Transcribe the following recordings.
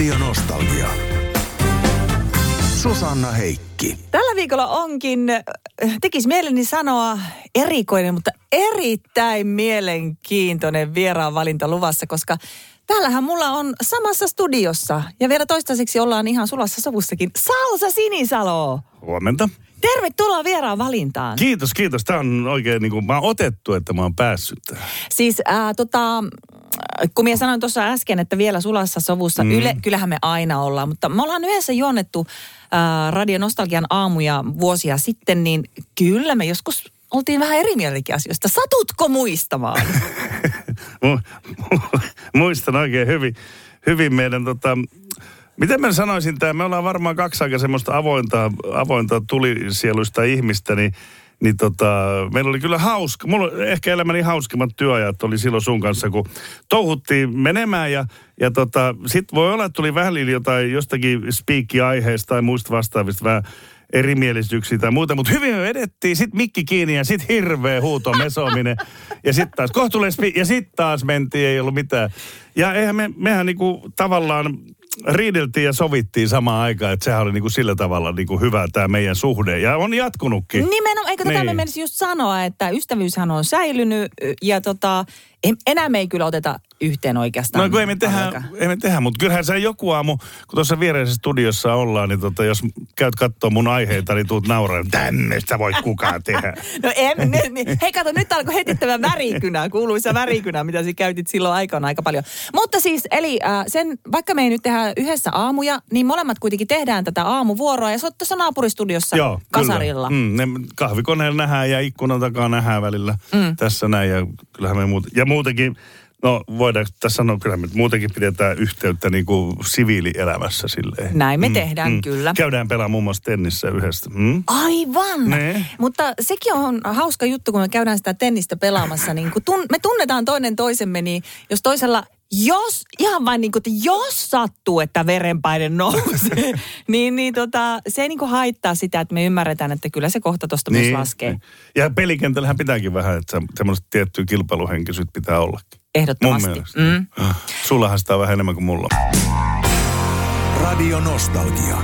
Radio Nostalgia. Susanna Heikki. Tällä viikolla onkin, äh, tekisi mieleni sanoa erikoinen, mutta erittäin mielenkiintoinen vieraan valinta luvassa, koska täällähän mulla on samassa studiossa ja vielä toistaiseksi ollaan ihan sulassa sovussakin. Salsa Sinisalo! Huomenta. Tervetuloa vieraan valintaan. Kiitos, kiitos. Tämä on oikein niin kuin, mä oon otettu, että mä oon päässyt tähän. Siis ää, tota, kun minä sanoin tuossa äsken, että vielä sulassa sovussa, mm. yle, kyllähän me aina ollaan, mutta me ollaan yhdessä juonnettu ää, Radio Nostalgian aamuja vuosia sitten, niin kyllä me joskus oltiin vähän eri mieltäkin asioista. Satutko muistamaan? Mu- mu- Muistan oikein hyvin, hyvin meidän tota, Miten mä sanoisin tämä? Me ollaan varmaan kaksi aika semmoista avointa, avointa tulisieluista ihmistä, niin, niin tota, meillä oli kyllä hauska. Mulla ehkä elämäni hauskimmat työajat oli silloin sun kanssa, kun touhuttiin menemään ja, ja tota, sit voi olla, että tuli vähän jotain jostakin spiikki-aiheesta tai muista vastaavista vähän erimielisyyksiä tai muuta, mutta hyvin me vedettiin, sit mikki kiinni ja sit hirveä huuto mesominen. Ja sit taas kohtuullinen ja sit taas mentiin, ei ollut mitään. Ja eihän me, mehän niinku tavallaan riideltiin ja sovittiin samaan aikaan, että sehän oli niinku sillä tavalla niinku hyvä tämä meidän suhde. Ja on jatkunutkin. Nimenomaan, eikö tätä Niin. me menisi just sanoa, että ystävyyshän on säilynyt ja tota, en- enää me ei kyllä oteta yhteen oikeastaan. No kun ei me tehdä, ei me tehdä mutta kyllähän se joku aamu, kun tuossa viereisessä studiossa ollaan, niin tota, jos käyt katsoa mun aiheita, niin tuut nauraa, tämmöistä voi kukaan tehdä. No en, ne, ne, hei kato, nyt alkoi heti tämä värikynä, kuuluisa värikynä, mitä sä käytit silloin aikana aika paljon. Mutta siis, eli äh, sen, vaikka me ei nyt tehdä yhdessä aamuja, niin molemmat kuitenkin tehdään tätä aamuvuoroa ja se on tuossa naapuristudiossa Joo, kasarilla. Kyllä. Mm, ne kahvikoneella nähdään ja ikkunan takaa nähdään välillä mm. tässä näin. Ja kyllähän me muut, ja muutenkin, no voidaan tässä sanoa, kyllä me muutenkin pidetään yhteyttä niin kuin siviilielämässä silleen. Näin me tehdään, kyllä. Käydään pelaamaan muun muassa tennissä yhdessä. Mm? Aivan. Ne. Mutta sekin on hauska juttu, kun me käydään sitä tennistä pelaamassa. Niin kun tun, me tunnetaan toinen toisemme, niin jos toisella, jos, ihan vain niin kuin, että jos sattuu, että verenpaine nousee, niin, niin tota, se ei niin kuin haittaa sitä, että me ymmärretään, että kyllä se kohta tuosta myös laskee. niin. Ja pelikentällähän pitääkin vähän, että se- semmoista tiettyä kilpailuhenkisyyttä pitää ollakin. Mun Ehdottomasti. mielestä. Mm. Sullahan sitä on vähän enemmän kuin mulla. Radio Nostalgia.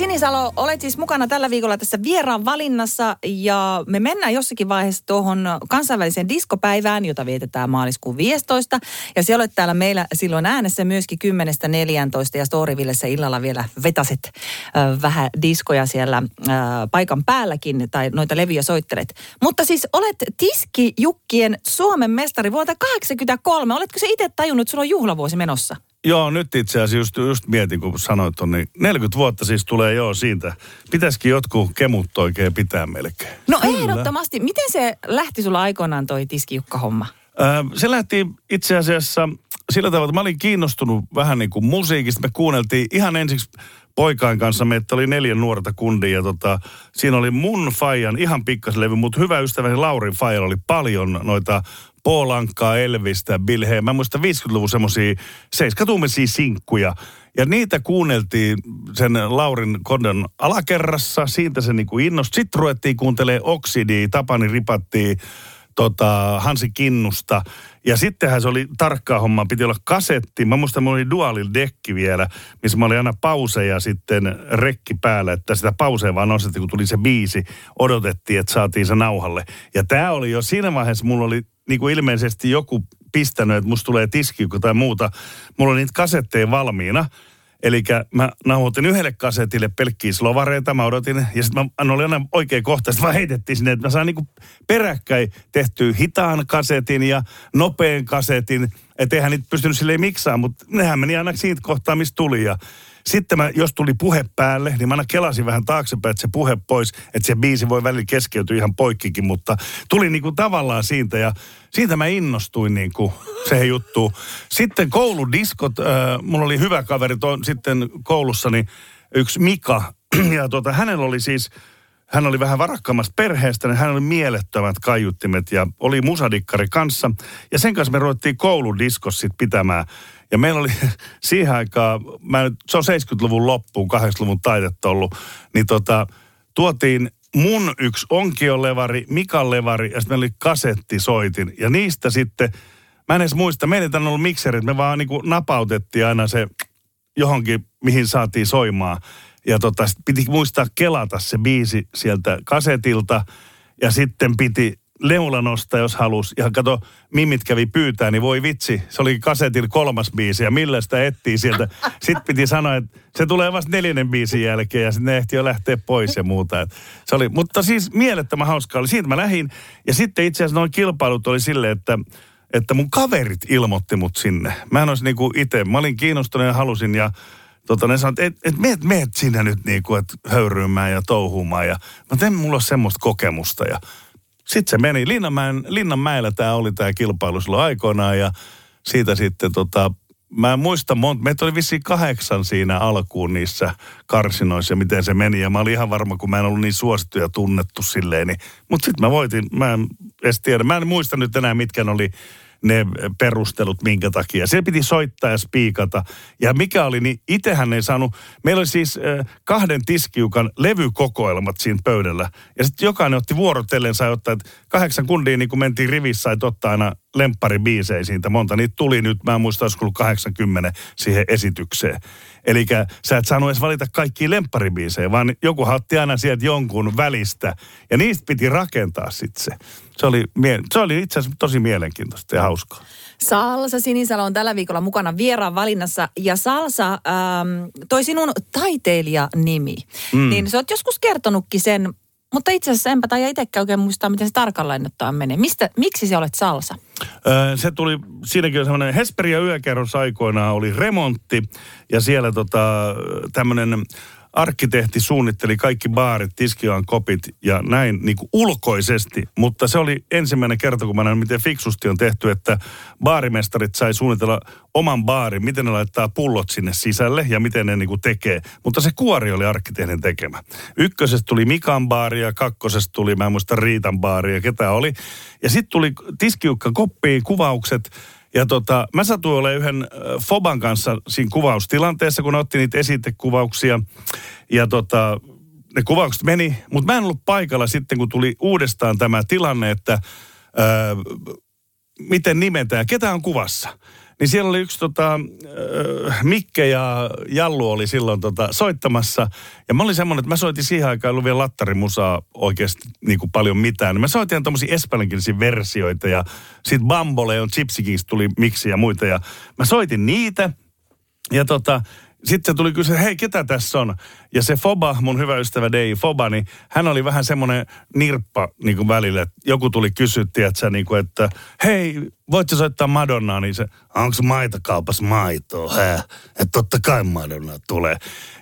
Sinisalo, olet siis mukana tällä viikolla tässä vieraan valinnassa ja me mennään jossakin vaiheessa tuohon kansainväliseen diskopäivään, jota vietetään maaliskuun 15. Ja se olet täällä meillä silloin äänessä myöskin 10.14 ja Storyvillessä illalla vielä vetaset äh, vähän diskoja siellä äh, paikan päälläkin tai noita levyjä soittelet. Mutta siis olet Tiski-Jukkien Suomen mestari vuodelta 83. Oletko se itse tajunnut, että sulla on juhlavuosi menossa? Joo, nyt itse asiassa just, just mietin, kun sanoit ton, niin 40 vuotta siis tulee joo siitä. Pitäisikin jotkut kemut oikein pitää melkein. No Kyllä. ehdottomasti. Miten se lähti sulla aikoinaan toi tiskijukka-homma? Ö, se lähti itse asiassa sillä tavalla, että mä olin kiinnostunut vähän niin kuin musiikista. Me kuunneltiin ihan ensiksi poikain kanssa, meitä oli neljä nuorta kundia ja tota, siinä oli mun Fajan ihan pikkaslevy, mutta hyvä ystäväni Laurin Fajalla oli paljon noita Polankkaa, Elvistä, Bill Hay. Mä muistan 50-luvun semmosia seiskatuumisia sinkkuja. Ja niitä kuunneltiin sen Laurin kodon alakerrassa, siitä se niinku innostui. Sitten ruvettiin kuuntelemaan Oksidia, Tapani ripattiin tota, Hansi Kinnusta. Ja sittenhän se oli tarkkaa hommaa, piti olla kasetti. Mä muistan, mulla oli dualil dekki vielä, missä mä olin aina pauseja sitten rekki päällä, että sitä pauseja vaan nostettiin, kun tuli se biisi. Odotettiin, että saatiin se nauhalle. Ja tämä oli jo siinä vaiheessa, mulla oli niin kuin ilmeisesti joku pistänyt, että musta tulee tiskiukko tai muuta. Mulla oli niitä kasetteja valmiina. Eli mä nauhoitin yhdelle kasetille pelkkiä slovareita, mä odotin, ja sitten mä olin aina oikein kohta, sitten vaan heitettiin sinne, että mä saan niinku peräkkäin tehtyä hitaan kasetin ja nopean kasetin, että eihän niitä pystynyt silleen miksaan, mutta nehän meni aina siitä kohtaa, mistä tuli, ja sitten mä, jos tuli puhe päälle, niin mä aina kelasin vähän taaksepäin, että se puhe pois, että se biisi voi välillä keskeytyä ihan poikkikin, mutta tuli niinku tavallaan siitä ja siitä mä innostuin niinku se juttu. Sitten kouludiskot, äh, mulla oli hyvä kaveri to, sitten koulussani, yksi Mika, ja tuota, hänellä oli siis, hän oli vähän varakkaammasta perheestä, niin hän oli mielettömät kaiuttimet ja oli musadikkari kanssa. Ja sen kanssa me ruvettiin kouludiskos sit pitämään. Ja meillä oli siihen aikaan, mä nyt, se on 70-luvun loppuun, 80-luvun taitetta ollut, niin tota, tuotiin mun yksi onkiolevari, Mikan levari ja sitten meillä oli kasettisoitin. Ja niistä sitten Mä en edes muista, meillä ei ollut mikserit, me vaan niinku napautettiin aina se johonkin, mihin saatiin soimaan. Ja tota, piti muistaa kelata se biisi sieltä kasetilta. Ja sitten piti leula nostaa, jos halus. Ja kato, Mimit kävi pyytää, niin voi vitsi, se oli kasetin kolmas biisi ja millä sitä etsii sieltä. Sitten piti sanoa, että se tulee vasta neljännen biisin jälkeen ja sitten ne ehti jo lähteä pois ja muuta. Et se oli, mutta siis mielettömän hauskaa oli. Siitä mä lähdin ja sitten itse asiassa noin kilpailut oli silleen, että että mun kaverit ilmoitti mut sinne. Mä en olisi niinku itse, mä olin kiinnostunut ja halusin ja tota, ne sanoivat, että et, et meet, meet sinne nyt niinku, että höyryymään ja touhumaan. Ja mä tein, mulla ole semmoista kokemusta ja sitten se meni. Linnanmäen, Linnanmäellä tämä oli tämä kilpailu silloin aikoinaan ja siitä sitten tota, mä en muista monta, meitä oli vissiin kahdeksan siinä alkuun niissä karsinoissa, miten se meni. Ja mä olin ihan varma, kun mä en ollut niin suosittu ja tunnettu silleen. Niin, mutta sitten mä voitin, mä en edes tiedä. Mä en muista nyt enää, mitkä oli ne perustelut, minkä takia. Se piti soittaa ja spiikata. Ja mikä oli, niin itsehän ei saanut, meillä oli siis kahden tiskiukan levykokoelmat siinä pöydällä. Ja sitten jokainen otti vuorotellen, sai ottaa, että kahdeksan kundia, niin kun mentiin rivissä, sai ottaa aina lempparibiisejä siitä monta. Niitä tuli nyt, mä en muista, olisiko ollut 80 siihen esitykseen. Eli sä et saanut edes valita kaikki lempparibiisejä, vaan joku hatti aina sieltä jonkun välistä. Ja niistä piti rakentaa sitten se. Se oli, mie- se oli itse asiassa tosi mielenkiintoista ja hauskaa. Salsa Sinisalo on tällä viikolla mukana vieraan valinnassa. Ja Salsa, ähm, toi sinun taiteilijanimi. Mm. Niin sä oot joskus kertonutkin sen, mutta itse asiassa enpä tai itsekään oikein muistaa, miten se tarkalleen ottaen menee. Mistä, miksi se olet Salsa? Öö, se tuli, siinäkin on semmoinen Hesperia yökerros aikoinaan oli remontti ja siellä tota, tämmöinen arkkitehti suunnitteli kaikki baarit, tiskiaan kopit ja näin niin kuin ulkoisesti. Mutta se oli ensimmäinen kerta, kun mä näin, miten fiksusti on tehty, että baarimestarit sai suunnitella oman baarin, miten ne laittaa pullot sinne sisälle ja miten ne niin kuin tekee. Mutta se kuori oli arkkitehdin tekemä. Ykkösestä tuli Mikan baari ja kakkosesta tuli, mä en muista Riitan baari ja ketä oli. Ja sitten tuli tiskiukka koppiin kuvaukset ja tota, mä satuin olemaan yhden Foban kanssa siinä kuvaustilanteessa, kun otti niitä esitekuvauksia. Ja tota, ne kuvaukset meni, mutta mä en ollut paikalla sitten, kun tuli uudestaan tämä tilanne, että ää, miten nimetään, ketä on kuvassa niin siellä oli yksi tota, äh, Mikke ja Jallu oli silloin tota, soittamassa. Ja mä olin semmoinen, että mä soitin siihen aikaan, ollut vielä lattarimusaa oikeasti niin kuin paljon mitään. Mä soitin tämmöisiä espanjankielisiä versioita ja sitten Bambole on Gypsy tuli miksi ja muita. Ja mä soitin niitä. Ja tota, sitten tuli kysyä, hei, ketä tässä on? Ja se Foba, mun hyvä ystävä Dei Foba, niin hän oli vähän semmoinen nirppa niin kuin välillä. Joku tuli kysytti, että, niin kuin, että hei, voitko soittaa Madonnaa? Niin se, onko maitokaupas maitoa? Että totta kai Madonna tulee.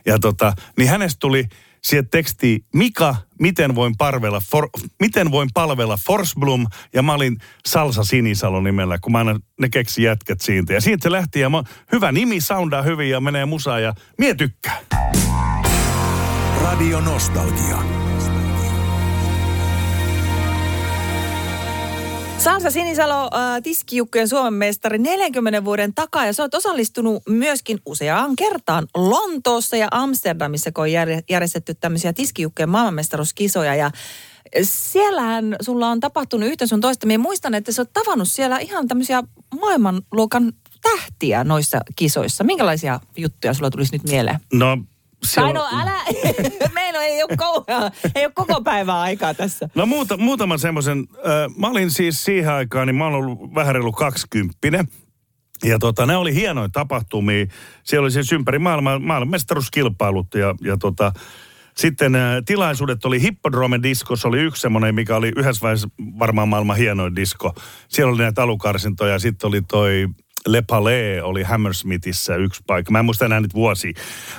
Ja tota, niin hänestä tuli siihen tekstiin, Mika, miten voin, parvella for, miten voin palvella Forsblom, ja mä olin Salsa Sinisalo nimellä, kun mä aina ne keksi jätkät siitä. Ja siitä se lähti, ja mä, hyvä nimi, soundaa hyvin, ja menee musaa, ja mie tykkää. Radio Nostalgia. Sansa Sinisalo, äh, tiskijukkojen Suomen mestari 40 vuoden takaa ja sä oot osallistunut myöskin useaan kertaan Lontoossa ja Amsterdamissa, kun on järjestetty tämmöisiä tiskijukkojen maailmanmestaruuskisoja ja siellähän sulla on tapahtunut yhtä sun toista. Minä muistan, että sä oot tavannut siellä ihan tämmöisiä maailmanluokan tähtiä noissa kisoissa. Minkälaisia juttuja sulla tulisi nyt mieleen? No siellä... Tai no älä, meillä ei ole, kauhean, ei ole koko päivää aikaa tässä. No muuta, muutaman semmoisen, äh, mä olin siis siihen aikaan, niin mä olen ollut vähän reilu kaksikymppinen. Ja tota, ne oli hienoja tapahtumia. Siellä oli siis ympäri maailman, maailmanmestaruuskilpailut ja, ja tota, sitten ä, äh, tilaisuudet oli Hippodrome Disco, se oli yksi semmoinen, mikä oli yhdessä vaiheessa varmaan maailman hienoin disko. Siellä oli näitä alukarsintoja, sitten oli toi le Palais oli Hammersmithissä yksi paikka. Mä en muista enää nyt vuosi.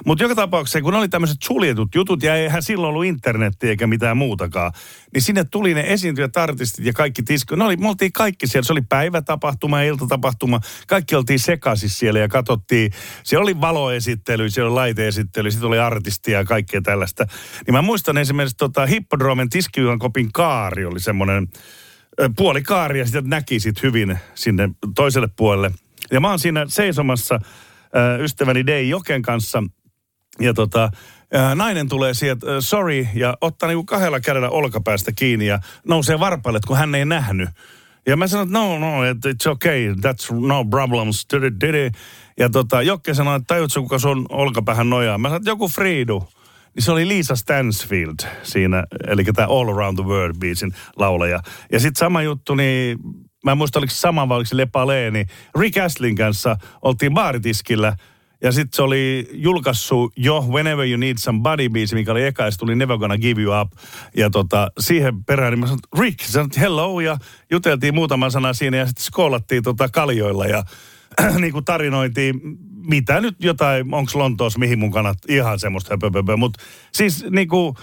Mutta joka tapauksessa, kun oli tämmöiset suljetut jutut, ja eihän silloin ollut internetti eikä mitään muutakaan, niin sinne tuli ne esiintyjät, artistit ja kaikki tisko. No oli, me oltiin kaikki siellä. Se oli päivätapahtuma ja iltatapahtuma. Kaikki oltiin sekaisin siellä ja katsottiin. Siellä oli valoesittely, siellä oli laiteesittely, sitten oli artistia ja kaikkea tällaista. Niin mä muistan esimerkiksi tota, Hippodromen tiskijuan kopin kaari oli semmoinen puoli ja sitä näki sit hyvin sinne toiselle puolelle – ja mä oon siinä seisomassa äh, ystäväni Dei Joken kanssa. Ja tota, äh, nainen tulee sieltä, äh, sorry, ja ottaa niinku kahdella kädellä olkapäästä kiinni ja nousee varpaille, kun hän ei nähnyt. Ja mä sanoin, että no, no, it's okay, that's no problems. Ja tota, Jokke sanoi, että tajutko, kuka sun olkapäähän nojaa? Mä sanoin, joku Friidu. Niin se oli Lisa Stansfield siinä, eli tämä All Around the World-biisin laulaja. Ja sitten sama juttu, niin mä en muista, oliko se sama vai oliko se Lepale, niin Rick Astlin kanssa oltiin baaritiskillä – ja sitten se oli julkaissut jo Whenever You Need Somebody biisi, mikä oli eka, ja tuli Never Gonna Give You Up. Ja tota, siihen perään niin mä sanoin, Rick, sanoin, hello, ja juteltiin muutama sana siinä, ja sitten skoolattiin tota kaljoilla, ja niin kuin tarinoitiin, mitä nyt jotain, onko Lontoossa mihin mun kannat, ihan semmoista. Mutta siis niin kuin,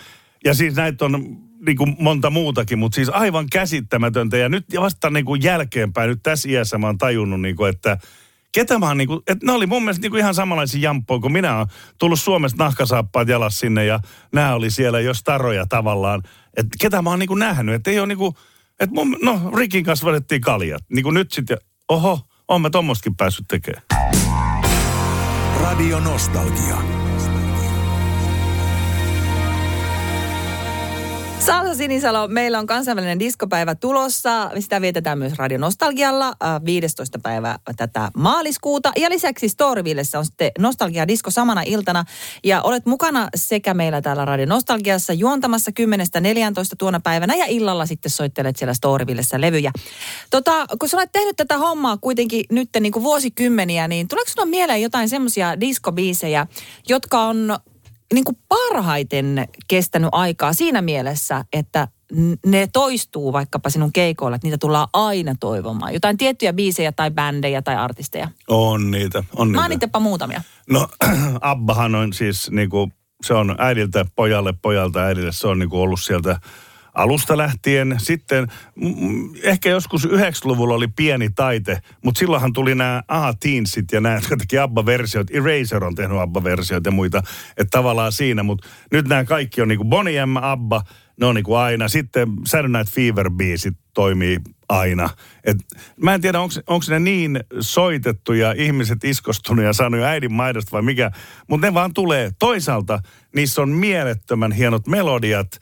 ja siis näitä on niin kuin monta muutakin, mutta siis aivan käsittämätöntä. Ja nyt vasta niin kuin jälkeenpäin, nyt tässä iässä mä oon tajunnut, niin kuin, että ketä mä oon niinku, että ne oli mun mielestä niinku ihan samanlaisia jamppoja, kun minä oon tullut Suomesta nahkasaappaat jalas sinne ja nämä oli siellä jo staroja tavallaan. Että ketä mä oon niinku nähnyt, että ei ole niinku, että mun, no Rikin kanssa vedettiin kaljat. Niinku nyt sitten, oho, oon mä tommostakin päässyt tekemään. Radio Nostalgia. Salsa Sinisalo, meillä on kansainvälinen diskopäivä tulossa. Sitä vietetään myös Radio Nostalgialla 15. Äh, päivä tätä maaliskuuta. Ja lisäksi Storyvillessä on sitten Nostalgia Disko samana iltana. Ja olet mukana sekä meillä täällä Radio Nostalgiassa juontamassa 10.14 tuona päivänä ja illalla sitten soittelet siellä Storyvillessä levyjä. Tota, kun sä olet tehnyt tätä hommaa kuitenkin nyt niin kuin vuosikymmeniä, niin tuleeko sinulla mieleen jotain semmoisia diskobiisejä, jotka on niin kuin parhaiten kestänyt aikaa siinä mielessä, että ne toistuu vaikkapa sinun keikoilla, että niitä tullaan aina toivomaan. Jotain tiettyjä biisejä tai bändejä tai artisteja. On niitä, on niitä. Mainittepa muutamia. No Abbahan on siis niinku, se on äidiltä pojalle, pojalta äidille. Se on niinku ollut sieltä alusta lähtien. Sitten mm, ehkä joskus 90-luvulla oli pieni taite, mutta silloinhan tuli nämä A-teensit ja nämä, jotka teki ABBA-versioita. Eraser on tehnyt ABBA-versioita ja muita, että tavallaan siinä. Mutta nyt nämä kaikki on niin kuin Bonnie M, ABBA, ne on niin kuin aina. Sitten Saturday Night Fever-biisit toimii aina. Et mä en tiedä, onko ne niin soitettu ja ihmiset iskostunut ja saanut äidin maidosta vai mikä, mutta ne vaan tulee. Toisaalta niissä on mielettömän hienot melodiat,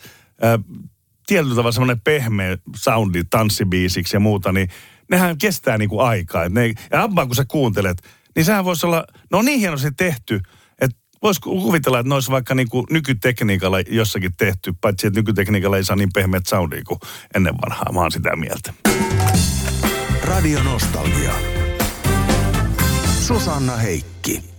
tietyllä tavalla semmoinen pehmeä soundi tanssibiisiksi ja muuta, niin nehän kestää niinku aikaa. ne, ja Abba, kun sä kuuntelet, niin sehän voisi olla, no niin hienosti tehty, että voisi kuvitella, että ne olisi vaikka niinku nykytekniikalla jossakin tehty, paitsi että nykytekniikalla ei saa niin pehmeät soundia kuin ennen vanhaa. Mä oon sitä mieltä. Radio Nostalgia. Susanna Heikki.